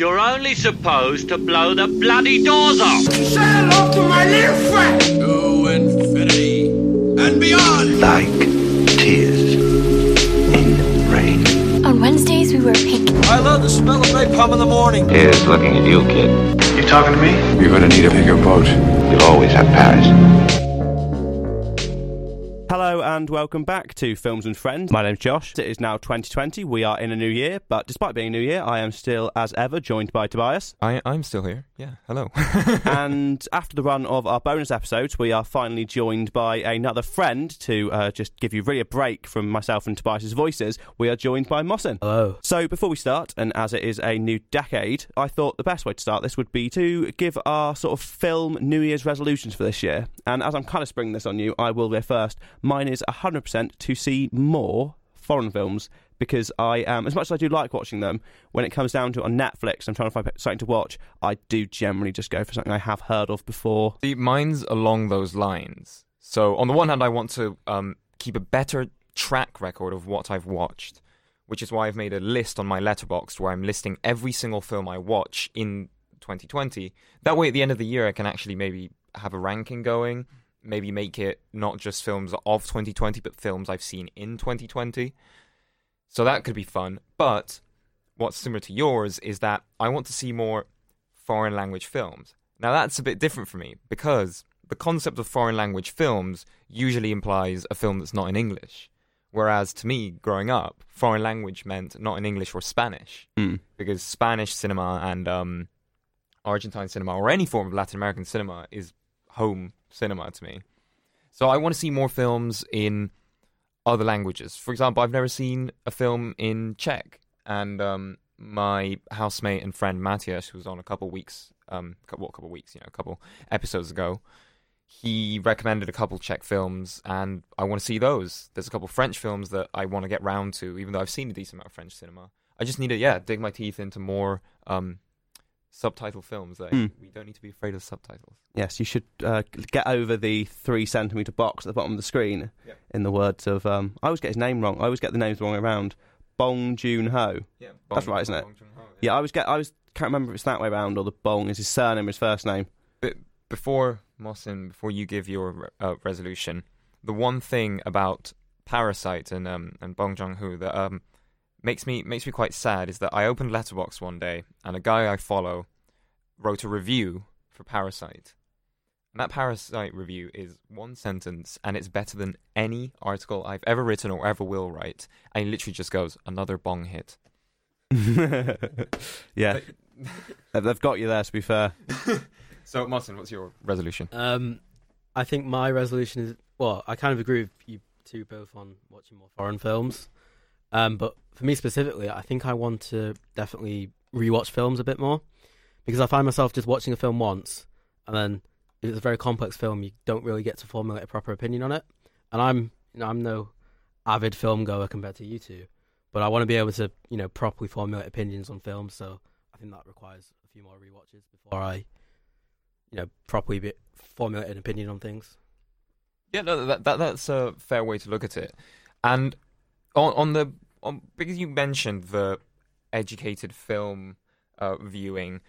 You're only supposed to blow the bloody doors off. Say hello to my little friend. To infinity and beyond. like tears in rain. On Wednesdays, we wear pink. I love the smell of napalm in the morning. Here's looking at you, kid. You talking to me? You're gonna need a bigger boat. You'll always have Paris. Hello and welcome back to Films and Friends. My name's Josh. It is now 2020. We are in a new year, but despite being a new year, I am still, as ever, joined by Tobias. I, I'm still here. Yeah, hello. and after the run of our bonus episodes, we are finally joined by another friend to uh, just give you really a break from myself and Tobias's voices. We are joined by Mossin. Hello. So before we start, and as it is a new decade, I thought the best way to start this would be to give our sort of film New Year's resolutions for this year. And as I'm kind of springing this on you, I will go first. Mine is 100% to see more foreign films because I am, as much as I do like watching them, when it comes down to on Netflix, I'm trying to find something to watch, I do generally just go for something I have heard of before. See, mine's along those lines. So, on the one hand, I want to um, keep a better track record of what I've watched, which is why I've made a list on my Letterboxd where I'm listing every single film I watch in 2020. That way, at the end of the year, I can actually maybe have a ranking going, maybe make it not just films of 2020, but films I've seen in 2020. So that could be fun. But what's similar to yours is that I want to see more foreign language films. Now that's a bit different for me because the concept of foreign language films usually implies a film that's not in English. Whereas to me, growing up, foreign language meant not in English or Spanish. Mm. Because Spanish cinema and um, Argentine cinema or any form of Latin American cinema is home cinema to me. So I want to see more films in other languages. For example, I've never seen a film in Czech, and um, my housemate and friend Matthias, who was on a couple weeks, um, cou- well, a couple weeks, you know, a couple episodes ago, he recommended a couple Czech films, and I want to see those. There's a couple French films that I want to get round to, even though I've seen a decent amount of French cinema. I just need to, yeah, dig my teeth into more um, subtitle films. That Mm. we don't need to be afraid of subtitles. Yes, you should uh, get over the three centimetre box at the bottom of the screen. Yep. In the words of, um, I always get his name wrong. I always get the names wrong around. Bong Joon Ho. Yeah, That's right, isn't it? Yeah, I always get. I always can't remember if it's that way around or the Bong is his surname or his first name. But before Mohsin, before you give your uh, resolution, the one thing about Parasite and um, and Bong Joon Ho that um, makes me makes me quite sad is that I opened Letterboxd one day and a guy I follow wrote a review for Parasite. And that Parasite review is one sentence and it's better than any article I've ever written or ever will write. And he literally just goes, another bong hit. yeah, They've- they've got you there. To be fair, So, Martin, what's your resolution? Um, I think my resolution is well, I kind of agree with you two both on watching more foreign films. Um, but for me specifically, I think I want to definitely rewatch films a bit more because I find myself just watching a film once and then if it's a very complex film, you don't really get to formulate a proper opinion on it. And I'm, you know, I'm no avid film goer compared to you two, but I want to be able to, you know, properly formulate opinions on films. So I think that requires a few more rewatches before I, you know, properly be, formulate an opinion on things. Yeah, no, that, that that's a fair way to look at it. And on, on the on, because you mentioned the educated film uh, viewing,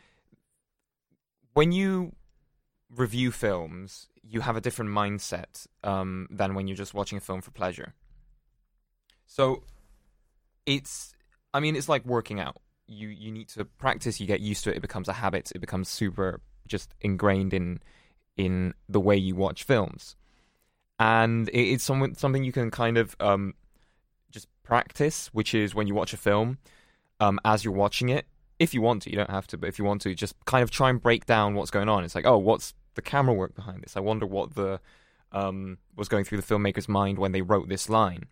when you review films, you have a different mindset um, than when you're just watching a film for pleasure. So it's, I mean, it's like working out. You you need to practice. You get used to it. It becomes a habit. It becomes super just ingrained in in the way you watch films and it- it's some, something you can kind of um, just practice, which is when you watch a film, um, as you're watching it, if you want to, you don't have to, but if you want to, just kind of try and break down what's going on. It's like, oh, what's the camera work behind this? I wonder what the um, was going through the filmmaker's mind when they wrote this line.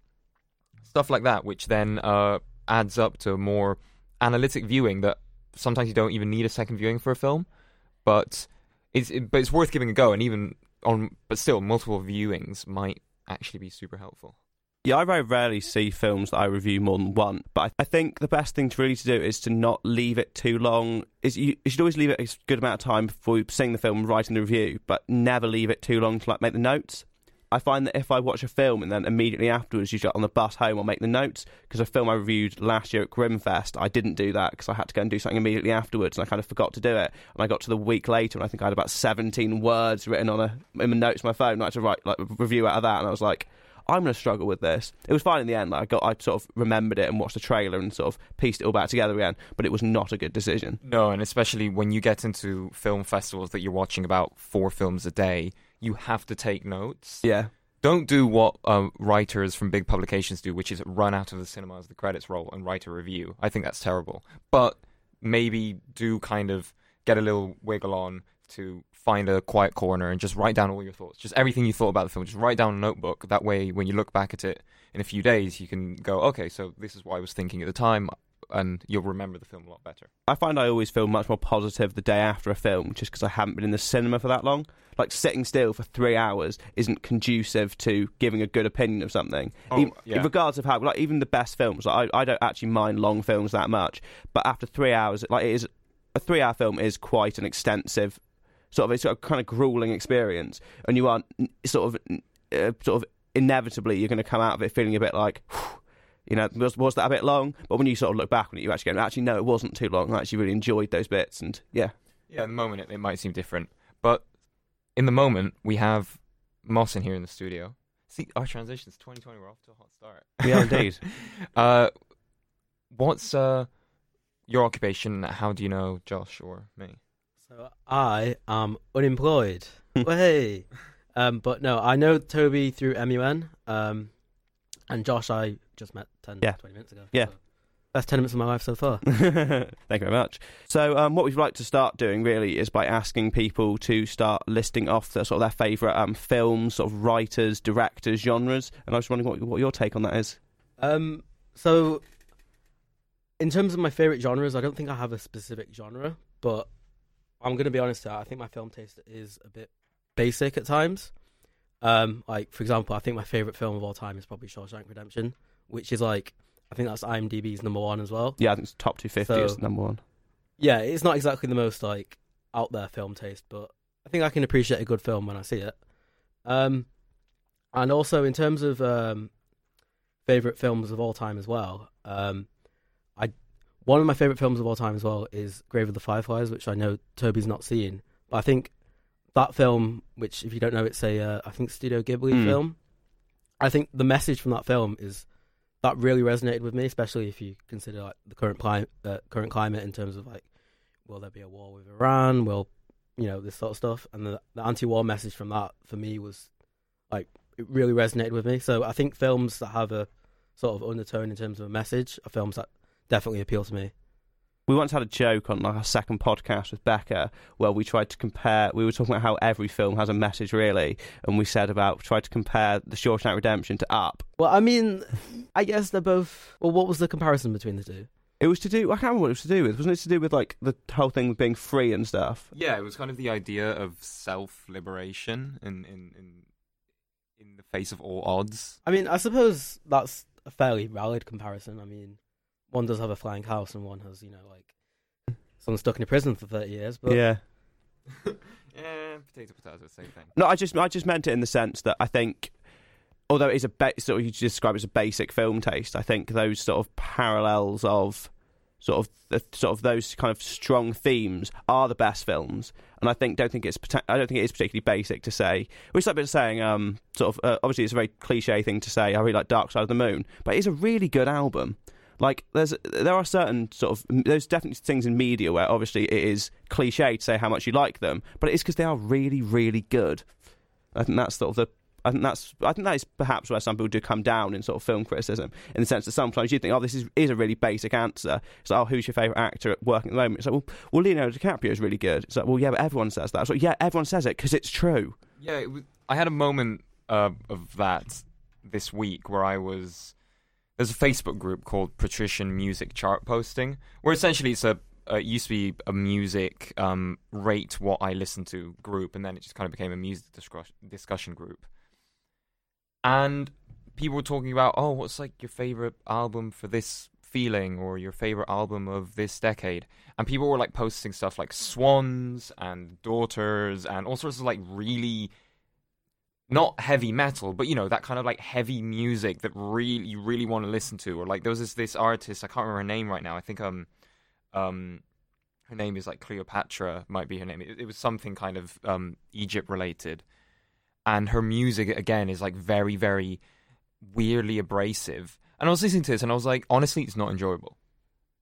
Stuff like that, which then uh, adds up to more analytic viewing that sometimes you don't even need a second viewing for a film, but it's it, but it's worth giving a go, and even on but still multiple viewings might actually be super helpful. Yeah, I very rarely see films that I review more than one, but I, think the best thing to really to do is to not leave it too long. Is you, you should always leave it a good amount of time before seeing the film and writing the review, but never leave it too long to like make the notes. I find that if I watch a film and then immediately afterwards, usually on the bus home, I'll make the notes because a film I reviewed last year at Grimmfest, I didn't do that because I had to go and do something immediately afterwards, and I kind of forgot to do it. And I got to the week later, and I think I had about seventeen words written on a in the notes on my phone. I had to write like a review out of that, and I was like. I'm going to struggle with this. It was fine in the end. Like I got, I sort of remembered it and watched the trailer and sort of pieced it all back together again. But it was not a good decision. No, and especially when you get into film festivals that you're watching about four films a day, you have to take notes. Yeah, Don't do what uh, writers from big publications do, which is run out of the cinema as the credits roll and write a review. I think that's terrible. But maybe do kind of get a little wiggle on to find a quiet corner and just write down all your thoughts. Just everything you thought about the film. Just write down a notebook. That way, when you look back at it in a few days, you can go, okay, so this is what I was thinking at the time, and you'll remember the film a lot better. I find I always feel much more positive the day after a film just because I haven't been in the cinema for that long. Like sitting still for three hours isn't conducive to giving a good opinion of something. Oh, even, yeah. Regardless of how, like even the best films, like I, I don't actually mind long films that much. But after three hours, like it is a three-hour film is quite an extensive sort of it's a kind of grueling experience, and you are sort of uh, sort of inevitably you're going to come out of it feeling a bit like. You know, was, was that a bit long? But when you sort of look back on it, you actually go, actually, no, it wasn't too long. I actually really enjoyed those bits, and yeah, Yeah, in the moment it, it might seem different, but in the moment we have Moss in here in the studio. See, our transitions 2020 we're off to a hot start. we are indeed. uh, what's uh your occupation? How do you know Josh or me? So I am unemployed. hey. Um, but no, I know Toby through MUN. Um, and Josh, I just met 10, Yeah. 20 minutes ago. Yeah. So best 10 minutes of my life so far. Thank you very much. So, um, what we'd like to start doing really is by asking people to start listing off their, sort of their favourite um, films, sort of writers, directors, genres. And I was wondering what, what your take on that is. Um, so, in terms of my favorite genres, I don't think I have a specific genre, but I'm going to be honest. I think my film taste is a bit basic at times. Um, like for example, I think my favorite film of all time is probably Shawshank Redemption, which is like I think that's IMDb's number one as well. Yeah, I think it's top 250 is number one. Yeah, it's not exactly the most like out there film taste, but I think I can appreciate a good film when I see it. Um, and also in terms of um, favorite films of all time as well, um, one of my favorite films of all time as well is Grave of the Fireflies, which I know Toby's not seen, but I think that film, which if you don't know, it's a uh, I think Studio Ghibli Hmm. film. I think the message from that film is that really resonated with me, especially if you consider like the current climate, uh, current climate in terms of like, will there be a war with Iran? Will you know this sort of stuff? And the, the anti-war message from that for me was like it really resonated with me. So I think films that have a sort of undertone in terms of a message are films that definitely appeal to me. We once had a joke on like our second podcast with Becca where we tried to compare. We were talking about how every film has a message, really, and we said about tried to compare The Shawshank Redemption to Up. Well, I mean, I guess they're both. Well, what was the comparison between the two? It was to do. I can't remember what it was to do with. Wasn't it to do with like the whole thing with being free and stuff? Yeah, it was kind of the idea of self liberation in, in in in the face of all odds. I mean, I suppose that's a fairly valid comparison. I mean, one does have a flying house, and one has, you know, like someone stuck in a prison for thirty years. But yeah. yeah, potato potato, same thing. No, I just I just meant it in the sense that I think, although it's a ba- sort of you describe it as a basic film taste, I think those sort of parallels of sort of the, sort of those kind of strong themes are the best films, and I think don't think it's I don't think it is particularly basic to say. Which like been saying, um, sort of uh, obviously it's a very cliche thing to say. I really like Dark Side of the Moon, but it's a really good album. Like there's there are certain sort of there's definitely things in media where obviously it is cliche to say how much you like them, but it's because they are really really good. I think that's sort of the. I think that's. I think that is perhaps where some people do come down in sort of film criticism, in the sense that sometimes you think, "Oh, this is is a really basic answer." It's like, "Oh, who's your favorite actor at work at the moment?" It's like, "Well, well, Leonardo DiCaprio is really good." It's like, "Well, yeah, but everyone says that." It's like, "Yeah, everyone says it because it's true." Yeah, it was, I had a moment uh, of that this week where I was. There's a Facebook group called Patrician Music Chart Posting, where essentially it's a uh, it used to be a music um, rate what I listen to group, and then it just kind of became a music discuss- discussion group. And people were talking about, oh, what's like your favorite album for this feeling, or your favorite album of this decade? And people were like posting stuff like Swans and Daughters and all sorts of like really not heavy metal, but you know that kind of like heavy music that really you really want to listen to. Or like there was this this artist I can't remember her name right now. I think um um her name is like Cleopatra might be her name. It, it was something kind of um Egypt related, and her music again is like very very weirdly abrasive. And I was listening to this and I was like, honestly, it's not enjoyable.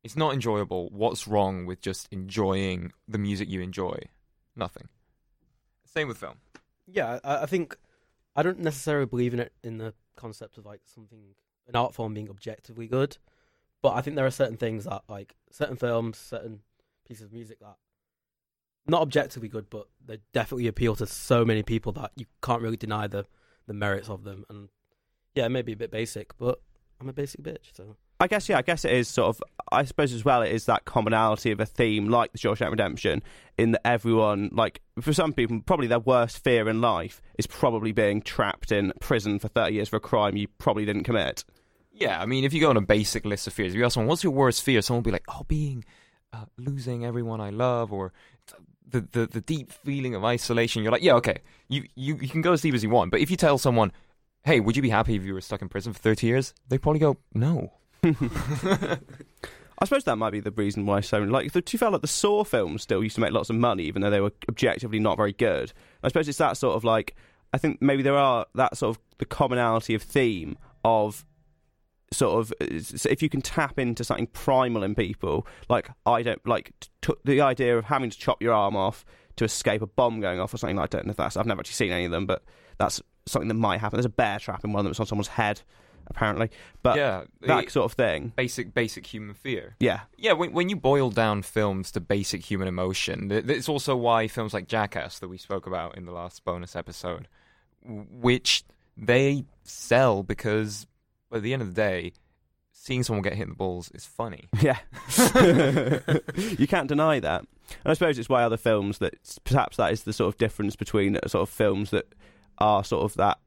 It's not enjoyable. What's wrong with just enjoying the music you enjoy? Nothing. Same with film. Yeah, I, I think I don't necessarily believe in it in the concept of like something an art form being objectively good, but I think there are certain things that like certain films, certain pieces of music that not objectively good, but they definitely appeal to so many people that you can't really deny the the merits of them. And yeah, maybe a bit basic, but I'm a basic bitch, so. I guess yeah, I guess it is sort of. I suppose as well, it is that commonality of a theme like the Shawshank Redemption, in that everyone, like for some people, probably their worst fear in life is probably being trapped in prison for thirty years for a crime you probably didn't commit. Yeah, I mean, if you go on a basic list of fears, if you ask someone, "What's your worst fear?" Someone will be like, "Oh, being uh, losing everyone I love," or the, the the deep feeling of isolation. You're like, "Yeah, okay, you, you you can go as deep as you want." But if you tell someone, "Hey, would you be happy if you were stuck in prison for thirty years?" They probably go, "No." I suppose that might be the reason why so like the two felt like the Saw films still used to make lots of money even though they were objectively not very good. I suppose it's that sort of like I think maybe there are that sort of the commonality of theme of sort of if you can tap into something primal in people like I don't like t- the idea of having to chop your arm off to escape a bomb going off or something like I don't know if that's I've never actually seen any of them but that's something that might happen. There's a bear trap in one of them. It's on someone's head apparently. But yeah, that sort of thing. basic basic human fear. Yeah. Yeah, when when you boil down films to basic human emotion, th- it's also why films like Jackass that we spoke about in the last bonus episode, which they sell because at the end of the day, seeing someone get hit in the balls is funny. Yeah. you can't deny that. And I suppose it's why other films that perhaps that is the sort of difference between sort of films that are sort of that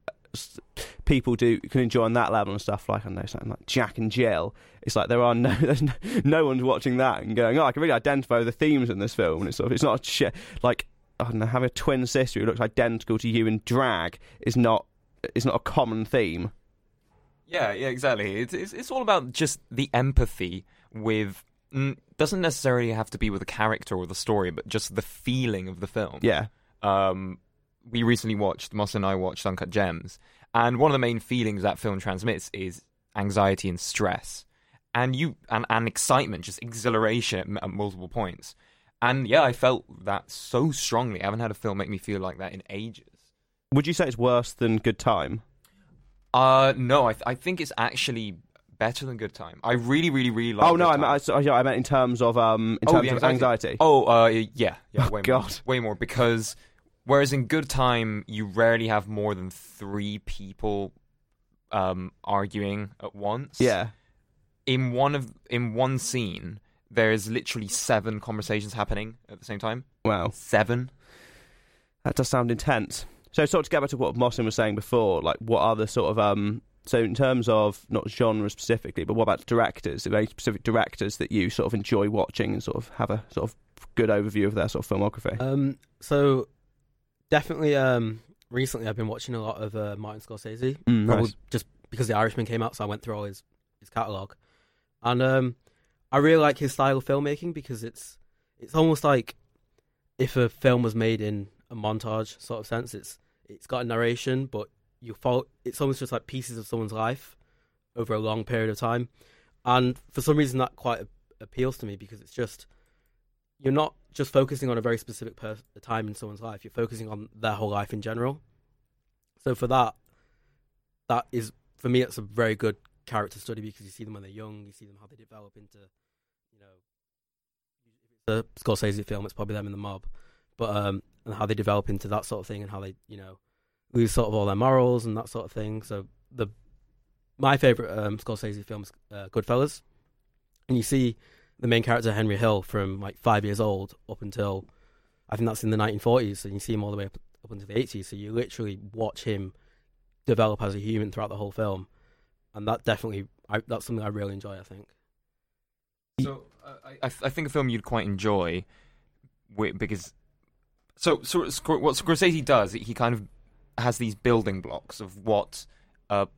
people do can enjoy on that level and stuff like I don't know something like Jack and Jill. It's like there are no there's no, no one's watching that and going oh I can really identify with the themes in this film and it's sort of it's not shit like I don't know having a twin sister who looks identical to you in drag is not is not a common theme. Yeah, yeah, exactly. It's it's, it's all about just the empathy with. Doesn't necessarily have to be with the character or the story, but just the feeling of the film. Yeah. um, we recently watched, Moss and I watched Uncut Gems, and one of the main feelings that film transmits is anxiety and stress, and you and, and excitement, just exhilaration at, at multiple points. And yeah, I felt that so strongly. I haven't had a film make me feel like that in ages. Would you say it's worse than Good Time? Uh, no, I th- I think it's actually better than Good Time. I really, really, really like. oh no, I meant I, I meant in terms of um in Oh, terms of anxiety. Oh, uh, yeah, yeah, Oh, way more, God. way more because whereas in Good Time you rarely have more than three people um arguing at once. Yeah. In one of in one scene, there is literally seven conversations happening at the same time. Wow. Seven. That does sound intense. So, sort of to get back to what Mossin was saying before, like what are the sort of um. So, in terms of not genre specifically, but what about directors? Are there any specific directors that you sort of enjoy watching and sort of have a sort of good overview of their sort of filmography? Um, so definitely, um, recently I've been watching a lot of uh, Martin Scorsese. Mm, nice. just because The Irishman came out, so I went through all his his catalog, and um, I really like his style of filmmaking because it's it's almost like if a film was made in a montage sort of sense. It's it's got a narration, but you follow. It's almost just like pieces of someone's life over a long period of time, and for some reason that quite appeals to me because it's just you're not just focusing on a very specific per- time in someone's life. You're focusing on their whole life in general. So for that, that is for me, it's a very good character study because you see them when they're young, you see them how they develop into, you know, a Scorsese film, it's probably them in the mob, but um, and how they develop into that sort of thing and how they, you know, lose sort of all their morals and that sort of thing. So the my favorite um, Scorsese film is uh, Goodfellas, and you see the main character Henry Hill from like five years old up until I think that's in the 1940s, and you see him all the way up, up into the 80s. So you literally watch him develop as a human throughout the whole film, and that definitely I, that's something I really enjoy. I think. So uh, I, I I think a film you'd quite enjoy, because so so Scor- what Scorsese does, he kind of has these building blocks of what a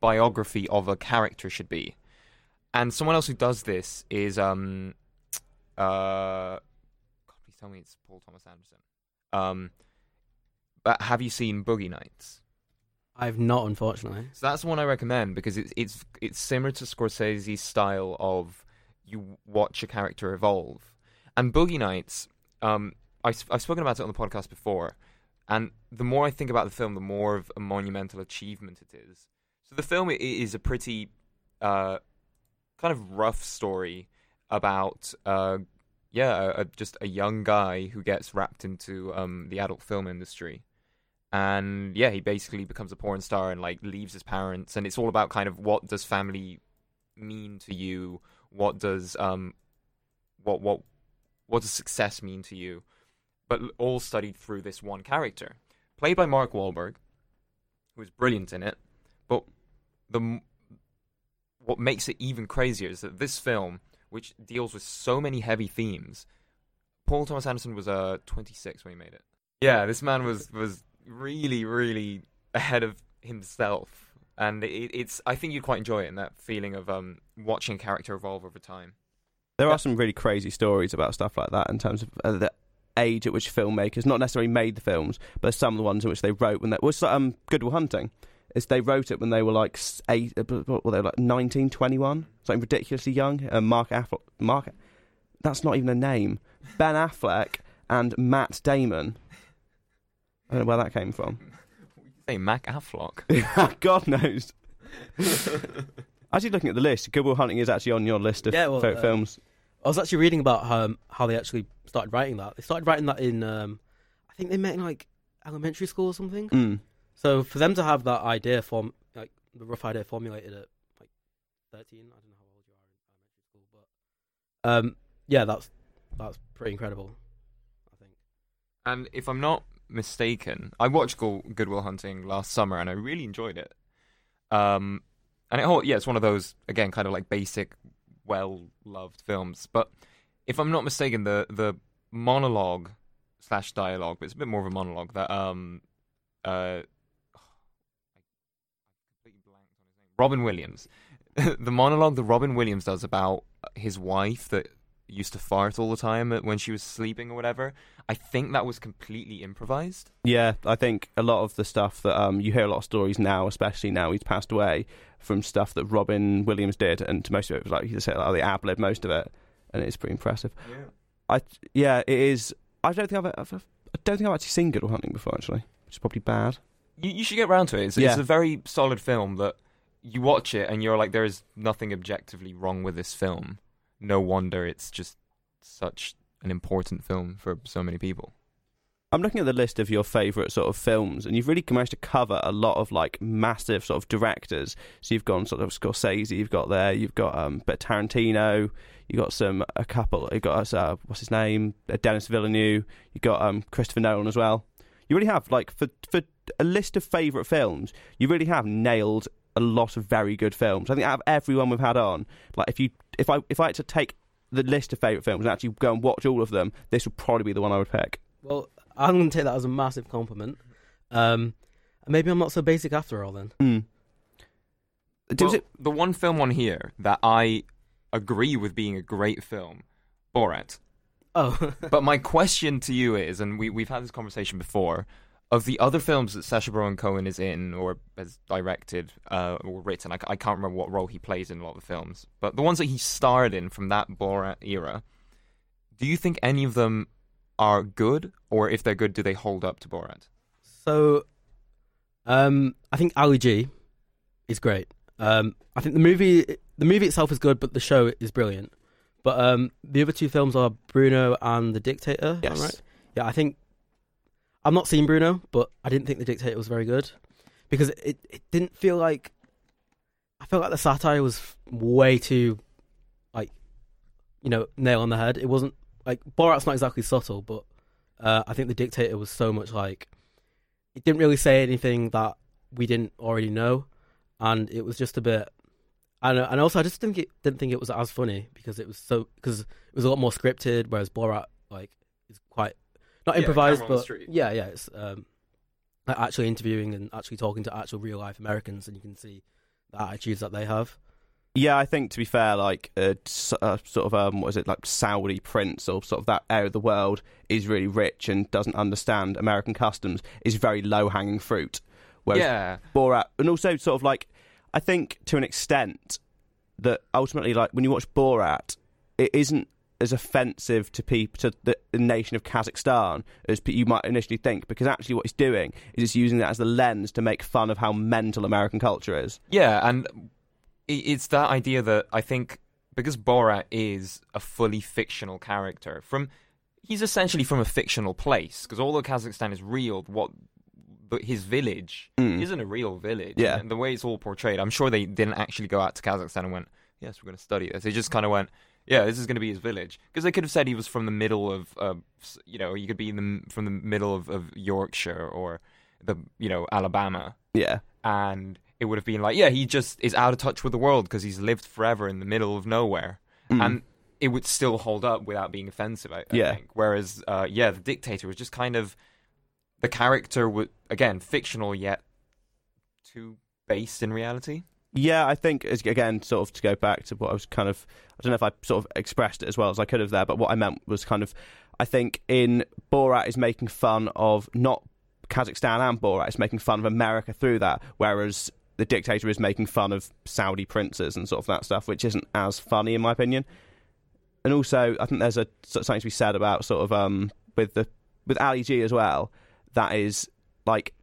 biography of a character should be. And someone else who does this is um uh God, please tell me it's Paul Thomas Anderson. Um but have you seen Boogie Nights? I've not, unfortunately. So that's the one I recommend because it's it's it's similar to Scorsese's style of you watch a character evolve. And Boogie Nights, um, I, have spoken about it on the podcast before, and the more I think about the film, the more of a monumental achievement it is. So the film is a pretty uh, kind of rough story about uh, yeah, a, just a young guy who gets wrapped into um, the adult film industry and yeah, he basically becomes a porn star and like leaves his parents, and it's all about kind of what does family mean to you? What does um, what what what does success mean to you? But all studied through this one character, played by Mark Wahlberg, who is brilliant in it. But the what makes it even crazier is that this film, which deals with so many heavy themes, Paul Thomas Anderson was uh 26 when he made it. Yeah, this man was was really, really ahead of himself, and it, it's. I think you'd quite enjoy it, and that feeling of um watching a character evolve over time. There Yeah. are some really crazy stories about stuff like that in terms of uh, the age at which filmmakers not necessarily made the films, but some of the ones in which they wrote when they was um Good Will Hunting. Is they wrote it when they were like eight, uh, what were they like 19, 21? something ridiculously young. Uh, Mark Affleck, Mark, that's not even a name. Ben Affleck and Matt Damon. I don't know where that came from. Say Mac Affleck. God knows. Actually, looking at the list, Good Will Hunting is actually on your list of Yeah, well, favourite uh, films. I was actually reading about um, how they actually started writing that. They started writing that in, um, I think they met in like elementary school or something. Mm. So for them to have that idea form, like the rough idea formulated at like thirteen, I don't know how old you are in elementary school, but um, yeah, that's that's pretty incredible. I think. And if I'm not mistaken, I watched Go- Good Will Hunting last summer, and I really enjoyed it. Um, and it, oh, yeah, it's one of those again, kind of like basic, well-loved films. But if I'm not mistaken, the the monologue slash dialogue, but it's a bit more of a monologue that um uh. I completely blanked on his name. Robin Williams. the monologue that Robin Williams does about his wife that used to fart all the time when she was sleeping or whatever. I think that was completely improvised. Yeah, I think a lot of the stuff that um, you hear a lot of stories now, especially now he's passed away, from stuff that Robin Williams did, and most of it was like you said, like the ad lib most of it, and it's pretty impressive. Yeah. I yeah, it is. I don't think I've, I've I don't think I've actually seen Good Will Hunting before, actually, which is probably bad. You, you should get round to it. It's, Yeah. it's a very solid film that you watch it and you're like, there is nothing objectively wrong with this film. No wonder it's just such an important film for so many people. I'm looking at the list of your favourite sort of films, and you've really managed to cover a lot of like massive sort of directors. So you've gone sort of Scorsese, you've got there, you've got um, but Tarantino, you got some a couple, you got uh, what's his name, uh, Denis Villeneuve, you got um, Christopher Nolan as well. You really have like for for a list of favourite films, you really have nailed a lot of very good films. I think out of everyone we've had on, like if you if I if I had to take the list of favourite films and actually go and watch all of them, this would probably be the one I would pick. Well, I'm going to take that as a massive compliment. Um, maybe I'm not so basic after all then. Mm. Does Well, it? The one film on here that I agree with being a great film, Borat. Oh, but my question to you is, and we we've had this conversation before, of the other films that Sacha Baron Cohen is in or has directed uh, or written, I, I can't remember what role he plays in a lot of the films, but the ones that he starred in from that Borat era, do you think any of them are good, or if they're good, do they hold up to Borat? so um, I think Ali G is great. Um, I think the movie the movie itself is good, but the show is brilliant. But um, the other two films are Bruno and The Dictator. Yes. right? Yeah, I think I've not seen Bruno, but I didn't think The Dictator was very good because it it didn't feel like I felt like the satire was way too like you know nail on the head. It wasn't like Borat's not exactly subtle, but uh, I think The Dictator was so much like it didn't really say anything that we didn't already know, and it was just a bit. I and also I just think it didn't think it was as funny because it was so because it was a lot more scripted, whereas Borat like is quite not Yeah, improvised, camera but yeah, yeah, it's um, like, actually interviewing and actually talking to actual real life Americans, and you can see the attitudes that they have. Yeah, I think to be fair, like a, uh, sort of um, what is it like Saudi prince or sort of that area of the world is really rich and doesn't understand American customs is very low hanging fruit. Whereas yeah, Borat, and also sort of like I think to an extent that ultimately, like when you watch Borat, it isn't as offensive to people to the, the nation of Kazakhstan as you might initially think, because actually what he's doing is it's using that as the lens to make fun of how mental American culture is. yeah, and it's that idea that I think because Borat is a fully fictional character from he's essentially from a fictional place because although Kazakhstan is real, what but his village Mm. isn't a real village. Yeah. and the way it's all portrayed, I'm sure they didn't actually go out to Kazakhstan and went, "Yes, we're going to study this." They just kind of went, "Yeah, this is going to be his village," because they could have said he was from the middle of, uh, you know, you could be in the, from the middle of, of Yorkshire or the, you know, Alabama, Yeah, and it would have been like, yeah, he just is out of touch with the world because he's lived forever in the middle of nowhere, Mm. and it would still hold up without being offensive. I, I Yeah. think. Whereas, uh, yeah, the dictator was just kind of the character would again fictional yet too based in reality. Yeah, I think again, sort of to go back to what I was kind of, I don't know if I sort of expressed it as well as I could have there, but what I meant was kind of, I think in Borat is making fun of not Kazakhstan and Borat, is making fun of America through that, whereas the dictator is making fun of Saudi princes and sort of that stuff, which isn't as funny in my opinion. And also, I think there's a something to be said about sort of um with the with Ali G as well. That is like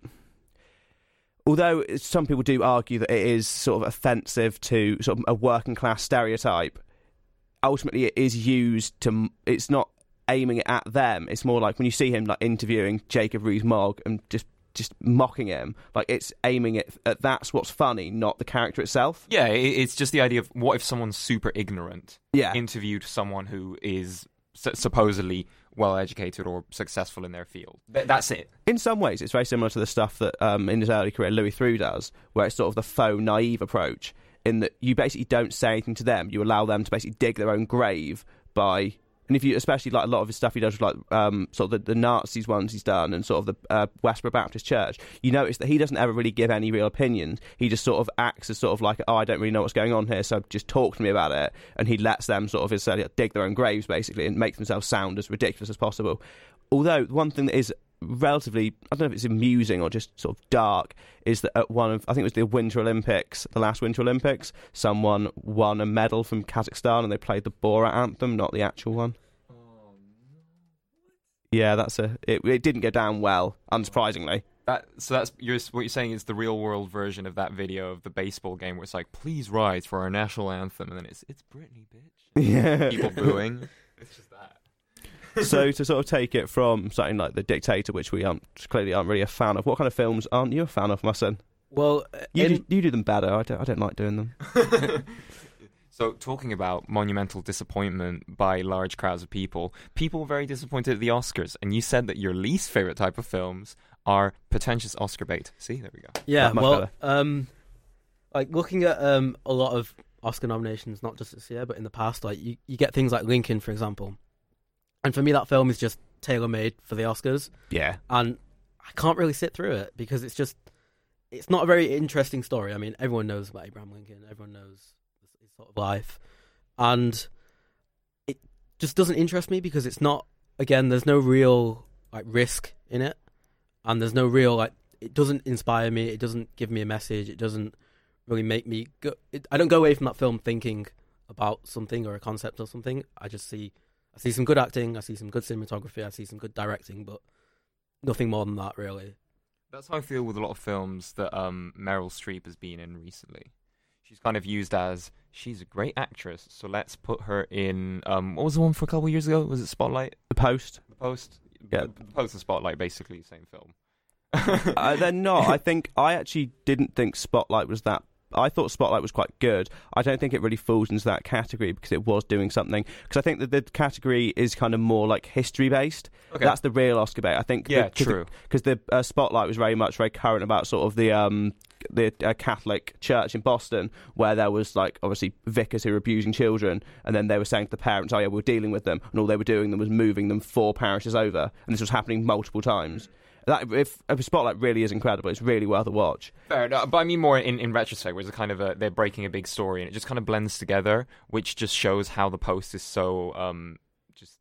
although some people do argue that it is sort of offensive to sort of a working class stereotype, ultimately it is used to. It's not aiming it at them. It's more like when you see him like interviewing Jacob Rees-Mogg and just just mocking him. Like it's aiming it at that's what's funny, not the character itself. Yeah, it's just the idea of what if someone's super ignorant Yeah, interviewed someone who is supposedly well educated or successful in their field. That's it. in some ways, it's very similar to the stuff that um, in his early career Louis Theroux does, where it's sort of the faux naive approach, in that you basically don't say anything to them, you allow them to basically dig their own grave by. And if you, especially like a lot of his stuff he does with like um, sort of the, the Nazis ones he's done and sort of the uh, Westboro Baptist Church, you notice that he doesn't ever really give any real opinions. He just sort of acts as sort of like, oh, I don't really know what's going on here, so just talk to me about it. And he lets them sort of dig their own graves basically and make themselves sound as ridiculous as possible. Although one thing that is relatively I don't know if it's amusing or just sort of dark is that at one of I think it was the Winter Olympics, the last Winter Olympics, someone won a medal from Kazakhstan and they played the Borat anthem, not the actual one. Yeah, that's a. It, it didn't go down well, unsurprisingly. That so that's you're, what you're saying is the real world version of that video of the baseball game where it's like, please rise for our national anthem, and then it's it's Britney, bitch. Yeah. People booing. It's just that. so to sort of take it from something like the Dictator, which we aren't clearly aren't really a fan of. What kind of films aren't you a fan of, my son? Well, You in- do, you do them better. I don't. I don't like doing them. So, talking about monumental disappointment by large crowds of people, people were very disappointed at the Oscars, and you said that your least favorite type of films are pretentious Oscar bait. See, there we go. Yeah, well, um, like looking at um a lot of Oscar nominations, not just this year, but in the past, like you, you get things like Lincoln, for example, and for me that film is just tailor made for the Oscars, Yeah. and I can't really sit through it because it's just it's not a very interesting story. I mean, everyone knows about Abraham Lincoln, everyone knows his sort of life, and it just doesn't interest me because it's not. Again, there's no real like risk in it, and there's no real like. It doesn't inspire me. It doesn't give me a message. It doesn't really make me go. It, I don't go away from that film thinking about something or a concept or something. I just see. I see some good acting. I see some good cinematography. I see some good directing, but nothing more than that, really. That's how I feel with a lot of films that um, Meryl Streep has been in recently. She's kind of used as she's a great actress, so let's put her in. Um, what was the one for a couple of years ago? Was it Spotlight? The Post. The Post. Yeah. The Post and Spotlight, basically the same film. uh, they're not. I think I actually didn't think Spotlight was that. I thought Spotlight was quite good. I don't think it really falls into that category because it was doing something. Because I think that the category is kind of more like history based. Okay. That's the real Oscar bait. I think. Yeah, the, true. Because the, uh, Spotlight was very much very current about sort of the um the uh, Catholic Church in Boston, where there was like obviously vicars who were abusing children, and then they were saying to the parents, "Oh yeah, we're dealing with them," and all they were doing them was moving them four parishes over, and this was happening multiple times. That if, if Spotlight really is incredible, it's really worth a watch. Fair, no, but I mean more in, in retrospect, where it's a kind of a, they're breaking a big story and it just kind of blends together, which just shows how the post is so um just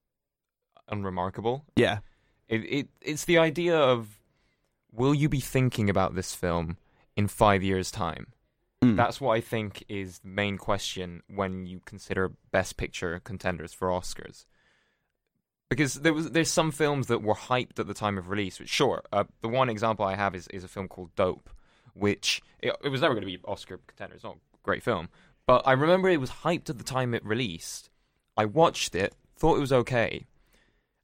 unremarkable. Yeah, It, it it's the idea of will you be thinking about this film in five years' time? Mm. That's what I think is the main question when you consider Best Picture contenders for Oscars. Because there was there's some films that were hyped at the time of release. Which sure, uh, the one example I have is, is a film called Dope, which it, it was never going to be Oscar contender. It's not a great film, but I remember it was hyped at the time it released. I watched it, thought it was okay,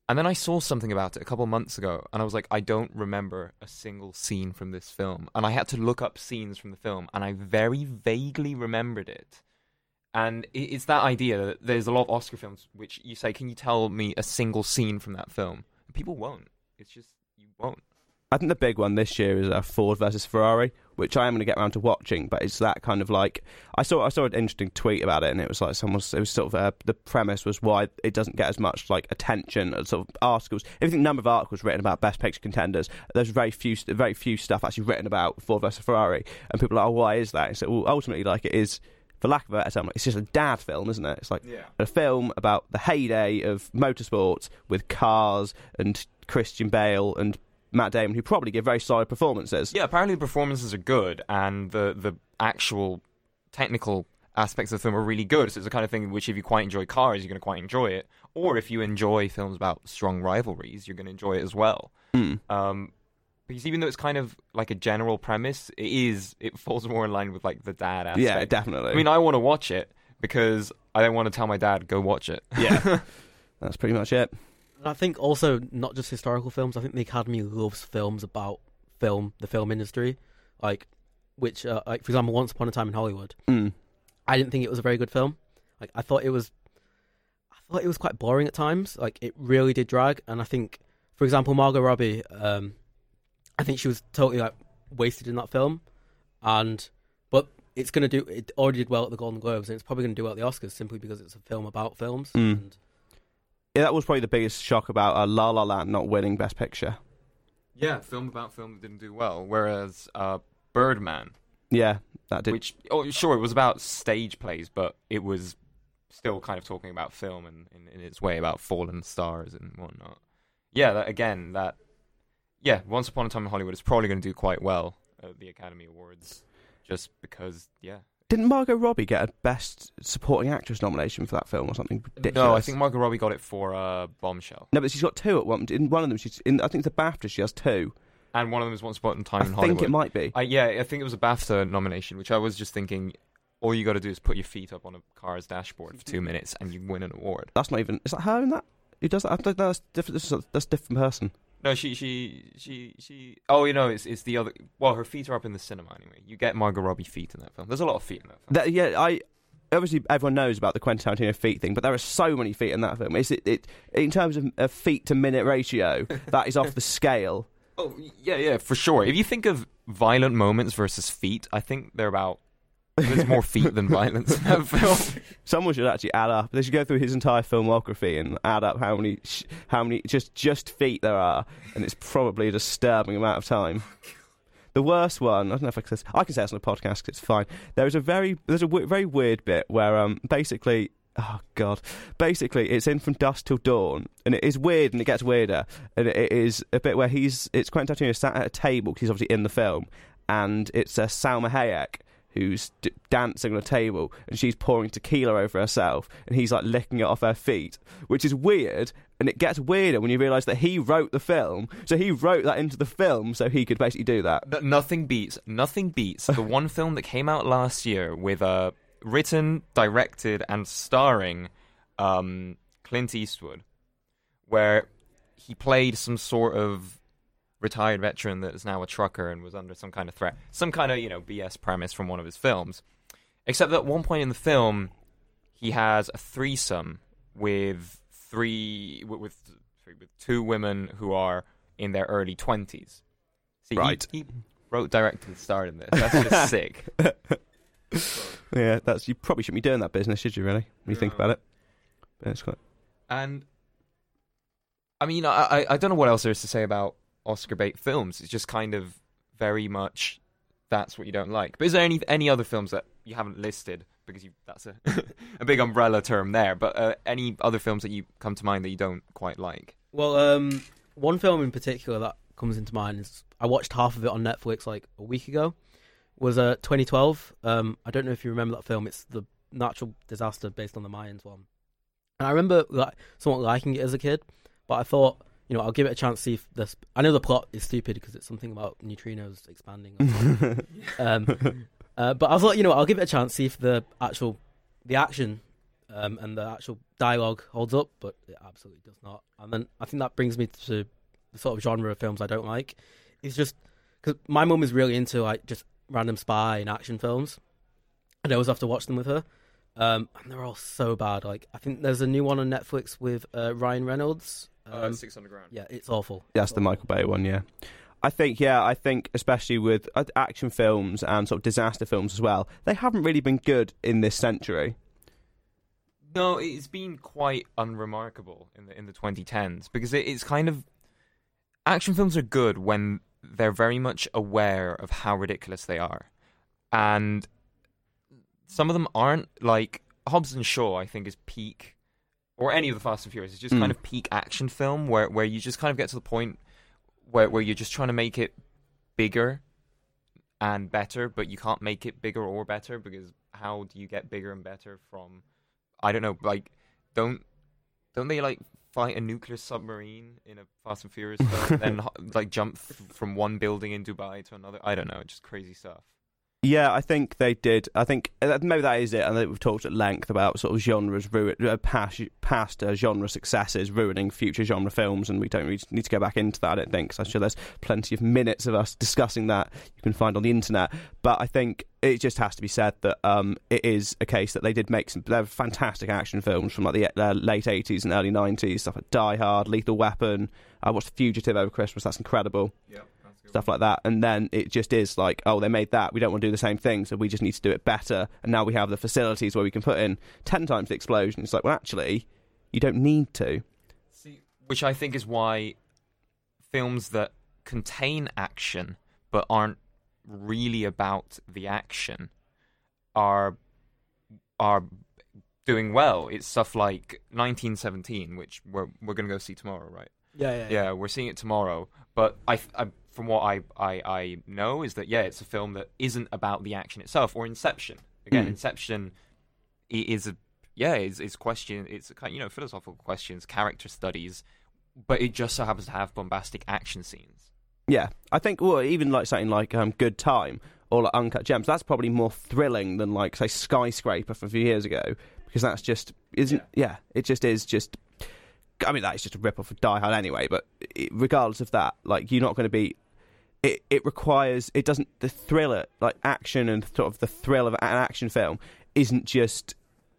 and then I saw something about it a couple months ago, and I was like, I don't remember a single scene from this film. And I had to look up scenes from the film, and I very vaguely remembered it. And it's that idea that there's a lot of Oscar films which you say, Can you tell me a single scene from that film? And people won't. It's just, you won't. I think the big one this year is uh, Ford versus Ferrari, which I am going to get around to watching. But it's that kind of like I saw I saw an interesting tweet about it, and it was like someone was, it was sort of uh, the premise was why it doesn't get as much like attention as sort of articles. Think number of articles written about best picture contenders, there's very few very few stuff actually written about Ford versus Ferrari, and people are like, oh, why is that? And so well, ultimately, like it is. For lack of a better term, it's just a dad film, isn't it? It's like Yeah. a film about the heyday of motorsports with cars and Christian Bale and Matt Damon, who probably give very solid performances. Yeah, apparently the performances are good, and the, the actual technical aspects of the film are really good. So it's the kind of thing which, if you quite enjoy cars, you're going to quite enjoy it. Or if you enjoy films about strong rivalries, you're going to enjoy it as well. Mm. Um, because even though it's kind of like a general premise, it is it falls more in line with like the dad aspect. Yeah, definitely. I mean, I want to watch it because I don't want to tell my dad go watch it. yeah, that's pretty much it. And I think also not just historical films. I think the Academy loves films about film, the film industry, like which, uh, like for example, Once Upon a Time in Hollywood. Mm. I didn't think it was a very good film. Like I thought it was, I thought it was quite boring at times. Like it really did drag. And I think, for example, Margot Robbie, um, I think she was totally like wasted in that film. And but it's gonna do. It already did well at the Golden Globes, and it's probably gonna do well at the Oscars simply because it's a film about films. Mm. And Yeah, that was probably the biggest shock about uh, La La Land not winning Best Picture. Yeah, film about film that didn't do well. Whereas uh, Birdman, Yeah, that did. which oh sure it was about stage plays, but it was still kind of talking about film and in, in its way about fallen stars and whatnot. Yeah, that, again that yeah, Once Upon a Time in Hollywood is probably going to do quite well at the Academy Awards, just because yeah. Didn't Margot Robbie get a Best Supporting Actress nomination for that film or something ridiculous? No, I think Margot Robbie got it for uh, Bombshell, No, but she's got two at one. In one of them, she's in. I think it's the BAFTA. She has two. and one of them is Once Upon a Time I in Hollywood. I think it might be. I, yeah, I think it was a BAFTA nomination, which I was just thinking. All you got to do is put your feet up on a car's dashboard for two minutes, and you win an award. That's not even. Is that her in that? Who does that? I don't. That's different. That's a different person. No, she, she, she, she. Oh, you know, it's it's the other. Well, her feet are up in the cinema anyway. You get Margot Robbie feet in that film. There's a lot of feet in that film. That, yeah, I obviously everyone knows about the Quentin Tarantino feet thing, but there are so many feet in that film. Is it, it in terms of a feet to minute ratio? that is off the scale. Oh, yeah, yeah, for sure. If you think of violent moments versus feet, I think they're about. There's more feet than violence in that film. Someone should actually add up. They should go through his entire filmography and add up how many, sh- how many just just feet there are, and it's probably a disturbing amount of time. The worst one, I don't know if I can say, I can say this on a podcast 'cause it's fine. There is a very, there's a w- very weird bit where, um, basically, oh god, basically it's in from dusk till dawn, and it is weird and it gets weirder, and it is a bit where he's, it's Quentin Tarantino sat at a table 'cause he's obviously in the film, and it's uh, Salma Hayek who's d- dancing on a table and she's pouring tequila over herself and he's like licking it off her feet, which is weird. And it gets weirder when you realise that he wrote the film, so he wrote that into the film so he could basically do that. N- nothing beats, nothing beats the one film that came out last year with uh, written, directed, and starring um, Clint Eastwood, where he played some sort of retired veteran that is now a trucker and was under some kind of threat, some kind of you know BS premise from one of his films. Except that at one point in the film, he has a threesome with three with with, two women who are in their early twenties. See, he- Right. he, wrote, directed, and starred in this. That's just sick. Yeah, that's you probably shouldn't be doing that business, should you? Really, when you think about it. But it's quite. And I mean, I, I I don't know what else there is to say about Oscar bait films. It's just kind of very much that's what you don't like. But is there any any other films that you haven't listed because you that's a a big umbrella term there? But uh, any other films that you come to mind that you don't quite like? Well, um, one film in particular that comes into mind is I watched half of it on Netflix like a week ago. Was uh 2012. Um, I don't know if you remember that film. It's the natural disaster based on the Mayans one. And I remember like somewhat liking it as a kid, but I thought, you know, I'll give it a chance to see if this. I know the plot is stupid because it's something about neutrinos expanding. um, uh, but I thought, you know, I'll give it a chance, to see if the actual, the action, um, and the actual dialogue holds up. But it absolutely does not. And then I think that brings me to the sort of genre of films I don't like. It's just because my mum is really into like just random spy and action films, and I always have to watch them with her. Um, and they're all so bad. Like I think there's a new one on Netflix with uh, Ryan Reynolds. Um, Six Underground. yeah, it's awful. That's the Michael Bay one, yeah. I think, yeah, I think especially with uh, action films and sort of disaster films as well, they haven't really been good in this century. No, it's been quite unremarkable in the in the 2010s because it, it's kind of action films are good when they're very much aware of how ridiculous they are, and some of them aren't. Like Hobbs and Shaw, I think is peak, or any of the Fast and Furious. It's just Mm. kind of peak action film where where you just kind of get to the point where where you're just trying to make it bigger and better, but you can't make it bigger or better because how do you get bigger and better from I don't know, like don't don't they like fight a nuclear submarine in a Fast and Furious film, then like jump f- from one building in Dubai to another? I don't know, it's just crazy stuff. Yeah, I think they did. I think uh, maybe that is it. And we've talked at length about sort of genres, ruin, uh, past, past uh, genre successes ruining future genre films, and we don't really need to go back into that. I don't think. 'cause I'm sure there's plenty of minutes of us discussing that you can find on the internet. But I think it just has to be said that um, it is a case that they did make some. They're fantastic action films from like the uh, late 80s and early 90s, stuff like Die Hard, Lethal Weapon. I watched Fugitive over Christmas. That's incredible Yeah, stuff like that. And then it just is like, oh, they made that. We don't want to do the same thing, so we just need to do it better. And now we have the facilities where we can put in 10 times the explosion. It's like, well, actually, you don't need to. See, which I think is why films that contain action but aren't really about the action are are doing well. It's stuff like 1917, which we're we're gonna go see tomorrow, right? Yeah, yeah, Yeah, we're seeing it tomorrow. But I, I from what I, I I know is that yeah, it's a film that isn't about the action itself. Or Inception. Again, Mm. Inception is a yeah, it's, it's question. It's a kind you know philosophical questions, character studies, but it just so happens to have bombastic action scenes. Yeah, I think, well, even like something like um, Good Time or like Uncut Gems, that's probably more thrilling than like, say, Skyscraper from a few years ago because that's just, isn't, yeah, it just is just. I mean, that is just a rip off of Die Hard anyway, but regardless of that, like, you're not going to be. It, it requires. It doesn't. The thriller, like action and sort of the thrill of an action film, isn't just.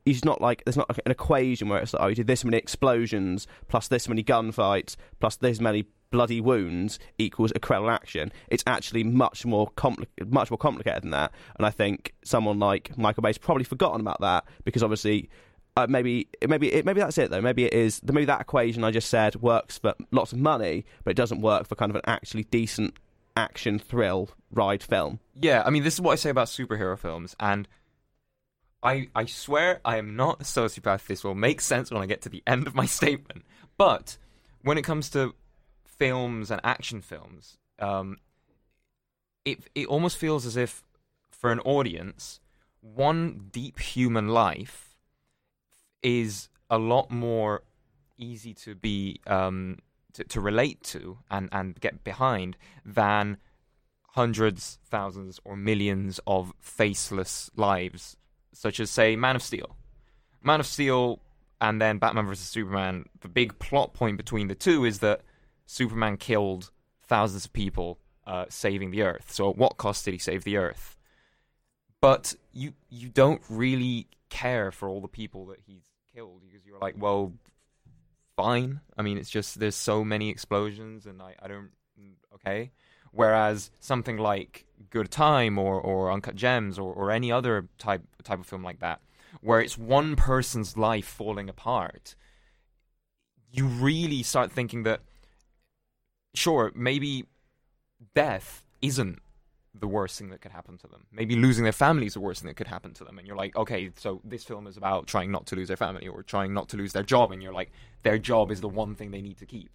It's not like. There's not an equation where it's like, oh, you did this many explosions, plus this many gunfights, plus this many bloody wounds equals incredible action. It's actually much more compli- much more complicated than that. And I think someone like Michael Bay's probably forgotten about that because obviously uh, maybe maybe it, maybe that's it though. Maybe it is maybe that equation I just said works for lots of money, but it doesn't work for kind of an actually decent action thrill ride film. Yeah, I mean, this is what I say about superhero films, and I I swear I am not a sociopath. This will make sense when I get to the end of my statement. But when it comes to films and action films, um, it it almost feels as if for an audience, one deep human life is a lot more easy to be um, to, to relate to and, and get behind than hundreds, thousands, or millions of faceless lives, such as, say, Man of Steel. Man of Steel and then Batman vs. Superman, the big plot point between the two is that Superman killed thousands of people uh, saving the Earth. So, at what cost did he save the Earth? But you you don't really care for all the people that he's killed because you're like, well, fine. I mean, it's just there's so many explosions, and I, I don't okay. Whereas something like Good Time or, or Uncut Gems or, or any other type type of film like that, where it's one person's life falling apart, you really start thinking that sure, maybe death isn't the worst thing that could happen to them. Maybe losing their family is the worst thing that could happen to them. And you're like, okay, so this film is about trying not to lose their family or trying not to lose their job. And you're like, their job is the one thing they need to keep.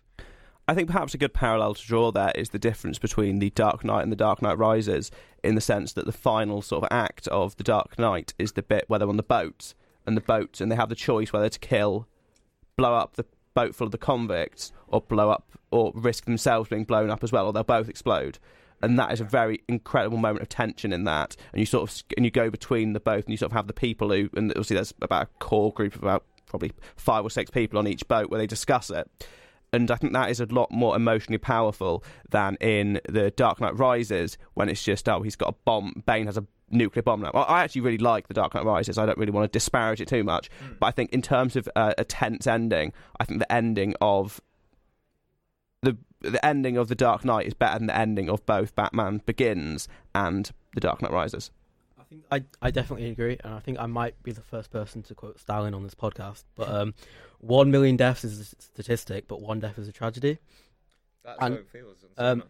I think perhaps a good parallel to draw there is the difference between the Dark Knight and the Dark Knight Rises, in the sense that the final sort of act of the Dark Knight is the bit where they're on the boat and the boat, and they have the choice whether to kill, blow up the boat full of the convicts, or blow up, or risk themselves being blown up as well, or they'll both explode. And that is a very incredible moment of tension in that, and you sort of and you go between the both, and you sort of have the people who, and obviously there's about a core group of about probably five or six people on each boat where they discuss it and I think that is a lot more emotionally powerful than in the Dark Knight Rises when it's just oh he's got a bomb Bane has a nuclear bomb now. I actually really like the Dark Knight Rises. I don't really want to disparage it too much, but I think in terms of uh, a tense ending, I think the ending of the the ending of the Dark Knight is better than the ending of both Batman Begins and the Dark Knight Rises. I think I, I definitely agree, and I think I might be the first person to quote Stalin on this podcast. But um, one million deaths is a statistic, but one death is a tragedy. That's And, how it feels. um,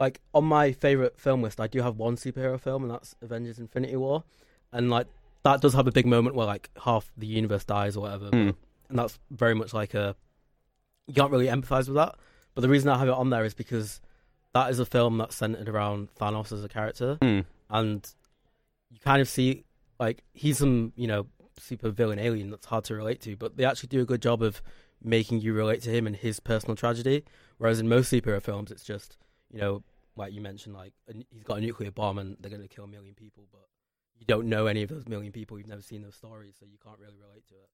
Like on my favorite film list, I do have one superhero film, and that's Avengers: Infinity War, and like that does have a big moment where like half the universe dies or whatever, Mm. and that's very much like a you can't really empathize with that. But the reason I have it on there is because that is a film that's centered around Thanos as a character, Mm. and you kind of see like he's some you know super villain alien that's hard to relate to, but they actually do a good job of making you relate to him and his personal tragedy. Whereas in most superhero films, it's just you know like you mentioned, like he's got a nuclear bomb and they're going to kill a million people, but you don't know any of those million people. You've never seen those stories, so you can't really relate to it.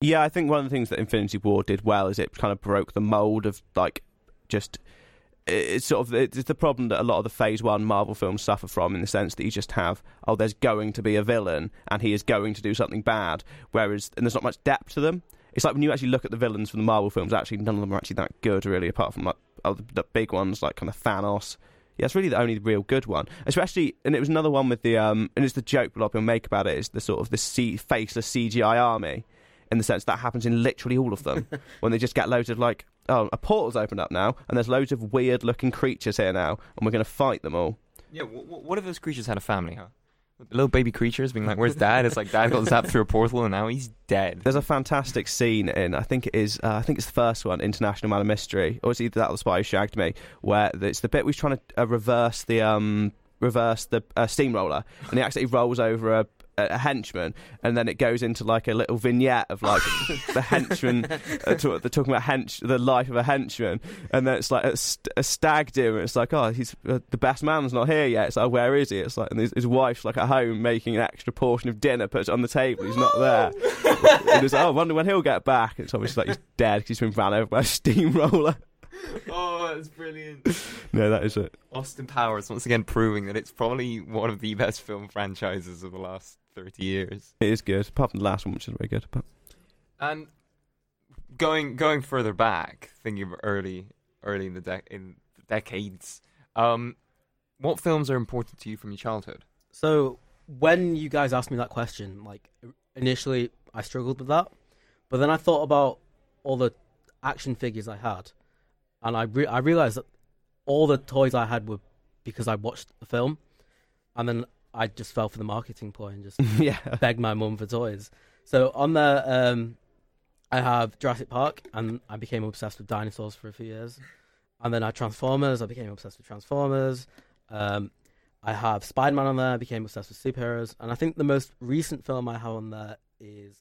Yeah, I think one of the things that Infinity War did well is it kind of broke the mold of like just it's sort of it's the problem that a lot of the Phase One Marvel films suffer from in the sense that you just have oh, there's going to be a villain and he is going to do something bad, whereas and there's not much depth to them. It's like when you actually look at the villains from the Marvel films, actually none of them are actually that good, really, apart from like oh, the, the big ones like kind of Thanos. Yeah, it's really the only real good one. Especially, and it was another one with the um, and it's the joke a lot of people make about it is the sort of the C- faceless CGI army, in the sense that happens in literally all of them when they just get loads of like, oh, a portal's opened up now, and there's loads of weird looking creatures here now, and we're going to fight them all. yeah, w- w- what if those creatures had a family, huh? Little baby creatures being like, "Where's dad?" It's like dad got zapped through a portal and now he's dead. There's a fantastic scene in, I think it is, uh, I think it's the first one, International Man of Mystery, or it's either that or The Spy Who Shagged Me, where it's the bit where he's trying to uh, reverse the um, reverse the uh, steamroller, and he actually rolls over a, a henchman, and then it goes into like a little vignette of like the henchman, uh, to, they're talking about hench, the life of a henchman, and then it's like a, st- a stag do, and it's like, oh, he's uh, the best man's not here yet. It's like, where is he? It's like, and his, his wife's like at home making an extra portion of dinner, puts it on the table. He's not there. and it's like, oh, I wonder when he'll get back. It's obviously like he's dead because he's been ran over by a steamroller. oh, that's brilliant. no, that is it. Austin Powers once again proving that it's probably one of the best film franchises of the last thirty years. It is good, apart from the last one, which is very good. But And going going further back, thinking of early early in the dec in the decades, um, what films are important to you from your childhood? So when you guys asked me that question, like initially I struggled with that, but then I thought about all the action figures I had, and I re- I realized that all the toys I had were because I watched the film, and then I just fell for the marketing ploy and just yeah, begged my mum for toys. So on there, um, I have Jurassic Park, and I became obsessed with dinosaurs for a few years. And then I had Transformers. I became obsessed with Transformers. Um, I have Spider Man on there. I became obsessed with superheroes. And I think the most recent film I have on there is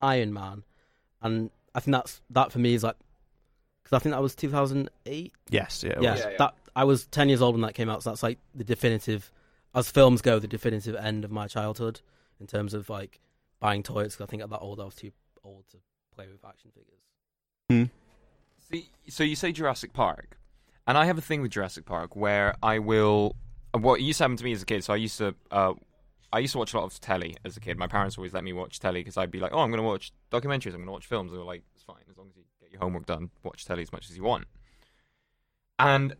Iron Man, and I think that's that for me is like because I think that was 2008 yes, yeah, it yeah, was. Yeah, yeah. that I was ten years old when that came out, so that's like the definitive, as films go, the definitive end of my childhood in terms of like buying toys. Cause I think at that old I was too old to play with action figures. Hmm. See, so you say Jurassic Park, and I have a thing with Jurassic Park where I will. What used to happen to me as a kid. So I used to, uh, I used to watch a lot of telly as a kid. My parents always let me watch telly because I'd be like, "Oh, I'm going to watch documentaries. I'm going to watch films." And They were like, "It's fine as long as you get your homework done. Watch telly as much as you want." And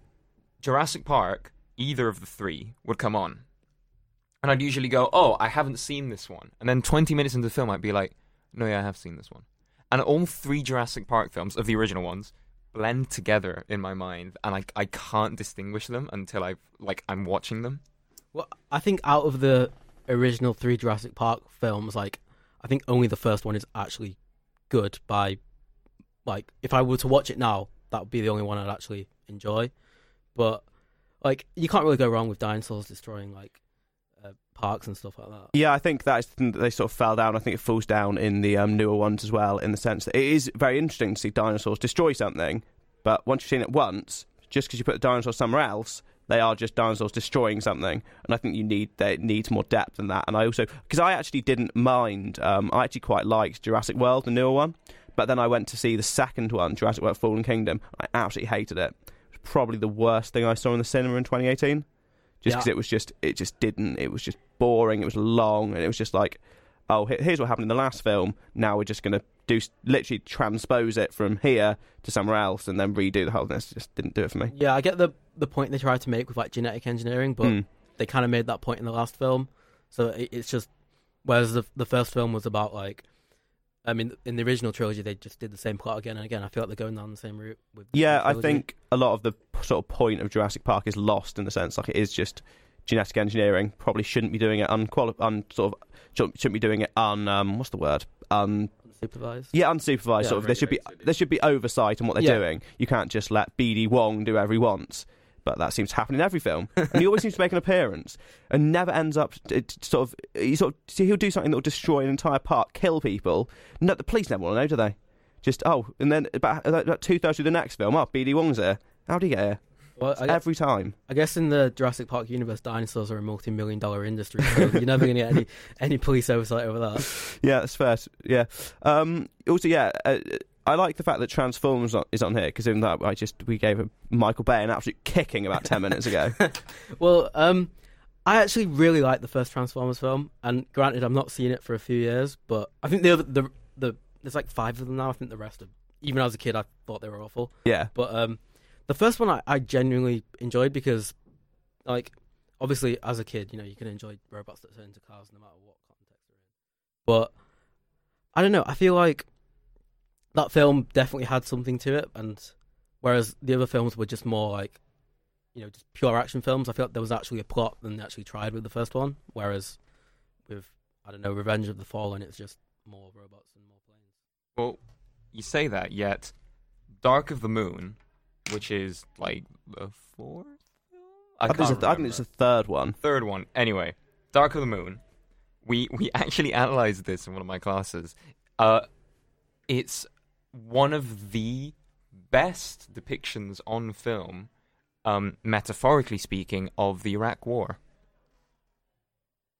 Jurassic Park, either of the three would come on, and I'd usually go, "Oh, I haven't seen this one," and then 20 minutes into the film, I'd be like, "No, yeah, I have seen this one." And all three Jurassic Park films of the original ones blend together in my mind, and I I can't distinguish them until I like I'm watching them. Well, I think out of the original three Jurassic Park films, like I think only the first one is actually good. By like, if I were to watch it now, that would be the only one I'd actually enjoy. But like, you can't really go wrong with dinosaurs destroying like uh, parks and stuff like that. Yeah, I think that is the thing that they sort of fell down. I think it falls down in the um, newer ones as well, in the sense that it is very interesting to see dinosaurs destroy something, but once you've seen it once, just because you put the dinosaur somewhere else, they are just dinosaurs destroying something. And I think you need it needs more depth than that. And I also because I actually didn't mind. Um, I actually quite liked Jurassic World, the newer one, but then I went to see the second one, Jurassic World: Fallen Kingdom. I absolutely hated it. Probably the worst thing I saw in the cinema in 2018 just Yeah. because it was just it just didn't it was just boring it was long and it was just like oh here's what happened in the last film now we're just going to do literally transpose it from here to somewhere else and then redo the whole thing It just didn't do it for me Yeah, I get the the point they tried to make with like genetic engineering, but Hmm. they kind of made that point in the last film. So it, it's just whereas the the first film was about like, I mean, in the original trilogy they just did the same plot again and again. I feel like they're going down the same route with. the yeah i think a lot of the sort of point of jurassic park is lost in the sense like it is just genetic engineering probably shouldn't be doing it unquali- un sort of shouldn't, shouldn't be doing it un um what's the word un supervised. Yeah, unsupervised. Yeah, sort of. There should be there should be oversight on what they're Yeah. doing. You can't just let BD Wong do whatever he wants. But that seems to happen in every film, and he always seems to make an appearance, and never ends up it, sort of. He sort of he'll do something that will destroy an entire park, kill people. No, the police never want to know, do they? Just oh, and then about, about two thirds of the next film, oh, BD Wong's there. How do you get here? Well, guess, Every time. I guess in the Jurassic Park universe, dinosaurs are a multi-million dollar industry, so you're never going to get any any police oversight over that. Yeah, that's fair. Yeah. Um, also, yeah, uh, I like the fact that Transformers is on here because in that I just we gave Michael Bay an absolute kicking about ten minutes ago. Well, um, I actually really like the first Transformers film, and granted, I'm not seeing it for a few years, but I think the other the the there's like five of them now. I think the rest of even as a kid, I thought they were awful. Yeah. But um, the first one I, I genuinely enjoyed because, like, obviously as a kid, you know, you can enjoy robots that turn into cars no matter what context they're in. But I don't know. I feel like that film definitely had something to it, and whereas the other films were just more like, you know, just pure action films. I feel like there was actually a plot than they actually tried with the first one. Whereas with I don't know, Revenge of the Fallen, it's just more robots and more planes. Well, you say that, yet Dark of the Moon, which is like the fourth film? I, I, think it's can't a- I think it's the third one. third one. Anyway, Dark of the Moon. We we actually analyzed this in one of my classes. Uh, it's one of the best depictions on film, um, metaphorically speaking, of the Iraq War.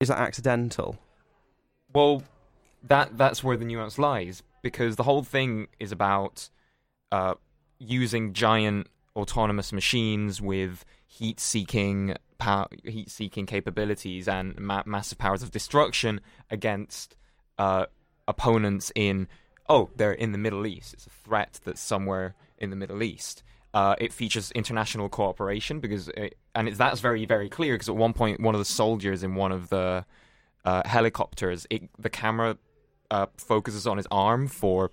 Is that accidental? Well, that that's where the nuance lies because the whole thing is about uh, using giant autonomous machines with heat-seeking pow- heat-seeking capabilities and ma- massive powers of destruction against uh, opponents in oh they're in the Middle East. It's a threat that's somewhere in the Middle East. Uh, it features international cooperation because it, and it's, that's very very clear because at one point one of the soldiers in one of the uh, helicopters, it, the camera uh, focuses on his arm for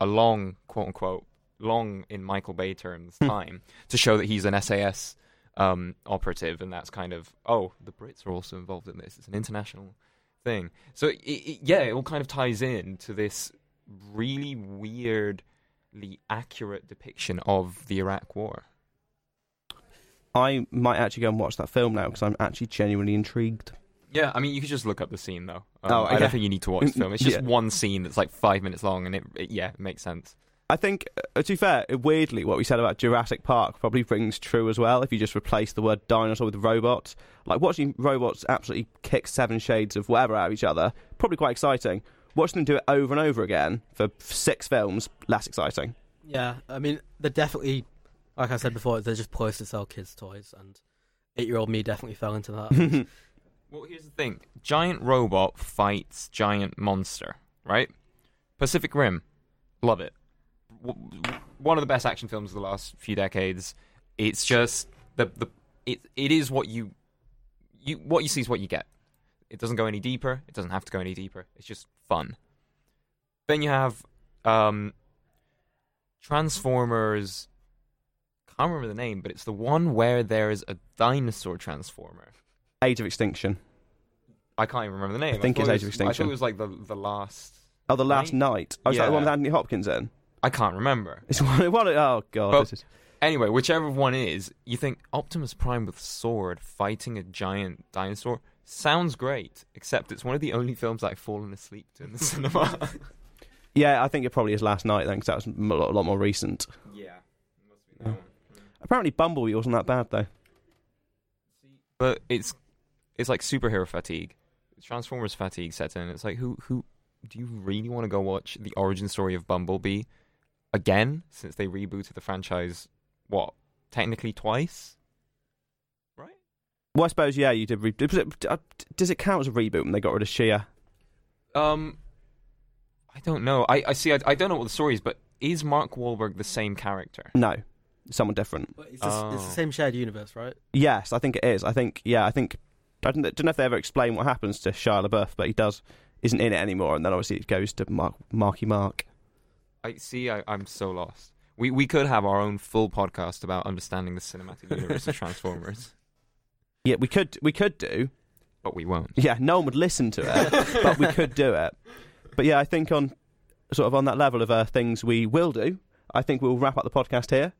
a long, quote unquote, long in Michael Bay terms time to show that he's an SAS um, operative, and that's kind of oh, the Brits are also involved in this. It's an international thing. So it, it, yeah, it all kind of ties in to this really weirdly accurate depiction of the Iraq War. I might actually go and watch that film now because I'm actually genuinely intrigued. Yeah, I mean, you could just look up the scene though. Um, Oh, I don't think you need to watch the film. It's just Yeah. one scene that's like five minutes long, and it, it yeah, it makes sense. I think, uh, to be fair, weirdly, what we said about Jurassic Park probably rings true as well. If you just replace the word dinosaur with robot, like watching robots absolutely kick seven shades of whatever out of each other, probably quite exciting. Watching them do it over and over again for six films, less exciting. Yeah, I mean, they're definitely, like I said before, they're just poised to sell kids' toys, and eight-year-old me definitely fell into that. Well, here's the thing: giant robot fights giant monster, right? Pacific Rim, love it. W- w- One of the best action films of the last few decades. It's just the the it it is what you you what you see is what you get. It doesn't go any deeper. It doesn't have to go any deeper. It's just fun. Then you have um, Transformers. Can't remember the name, but it's the one where there's a dinosaur transformer. Age of Extinction. I can't even remember the name. I think thought it's it Age of was- I thought it was like the the last. Oh, The Last Right? Knight. Oh, is that the one with Anthony Hopkins in? I can't remember. It's one. one oh god. But- this is, Anyway, whichever one is, you think Optimus Prime with sword fighting a giant dinosaur sounds great. Except it's one of the only films I've fallen asleep to in the cinema. yeah, I think it probably is Last Knight then, because that was a lot, a lot more recent. yeah, must be that one. Hmm. Apparently, Bumblebee wasn't that bad though. But it's it's like superhero fatigue. Transformers fatigue set in. It's like who who do you really want to go watch the origin story of Bumblebee again since they rebooted the franchise what technically twice? Right? Well, I suppose yeah, you did. Re- does, it, uh, does it count as a reboot when they got rid of Shia? Um I don't know. I, I see I, I don't know what the story is, but is Mark Wahlberg the same character? No, someone different. But it's, the s- it's Oh. the same shared universe, right? Yes, I think it is. I think yeah, I think I don't, don't know if they ever explain what happens to Shia LaBeouf, but he does isn't in it anymore, and then obviously it goes to Mark, Marky Mark. I see I, I'm so lost. We we could have our own full podcast about understanding the cinematic universe of Transformers, Yeah, we could we could do. but we won't. Yeah, no one would listen to it, but we could do it. But yeah, I think on sort of on that level of uh, things we will do, I think we'll wrap up the podcast here.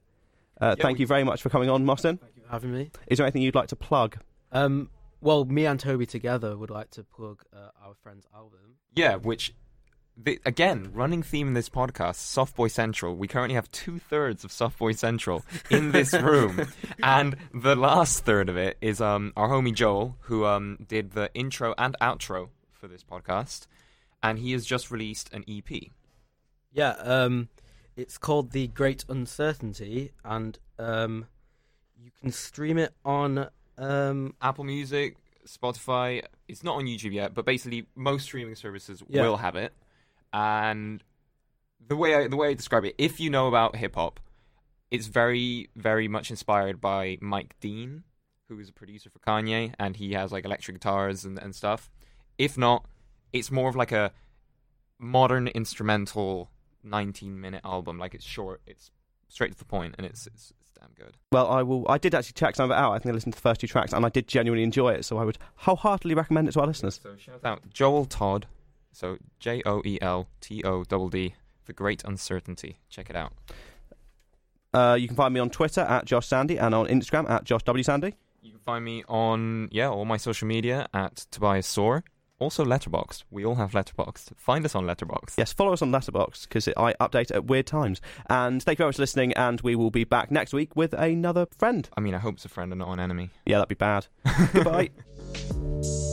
Uh, Yeah, thank we- you very much for coming on, Moston. Thank you for having me. Is there anything you'd like to plug? Um, well, me and Toby together would like to plug uh, our friend's album. Yeah, which the, again, running theme in this podcast, Soft Boy Central. We currently have two thirds of Soft Boy Central in this room, and the last third of it is um our homie Joel, who um did the intro and outro for this podcast, and he has just released an EP. Yeah, um, it's called The Great Uncertainty, and um, you can stream it on um, Apple Music, Spotify. It's not on YouTube yet, but basically most streaming services Yeah. will have it. And the way I, the way I describe it, if you know about hip hop, it's very very much inspired by Mike Dean, who is a producer for Kanye, and he has like electric guitars and, and stuff. If not, it's more of like a modern instrumental 19 minute album. Like it's short, it's straight to the point, and it's it's, it's damn good. Well, I will. I did actually check some of it out. I think I listened to the first two tracks, and I did genuinely enjoy it. So I would wholeheartedly recommend it to our listeners. So shout out Joel Todd. So J O E L T O D D. The Great Uncertainty. Check it out. Uh, you can find me on Twitter at Josh Sandy and on Instagram at Josh W Sandy. You can find me on yeah all my social media at Tobias Soar. Also Letterboxd. We all have Letterboxd. Find us on Letterboxd. Yes, follow us on Letterboxd because I update at weird times. And thank you very much for listening. And we will be back next week with another friend. I mean, I hope it's a friend and not an enemy. Yeah, that'd be bad. Goodbye.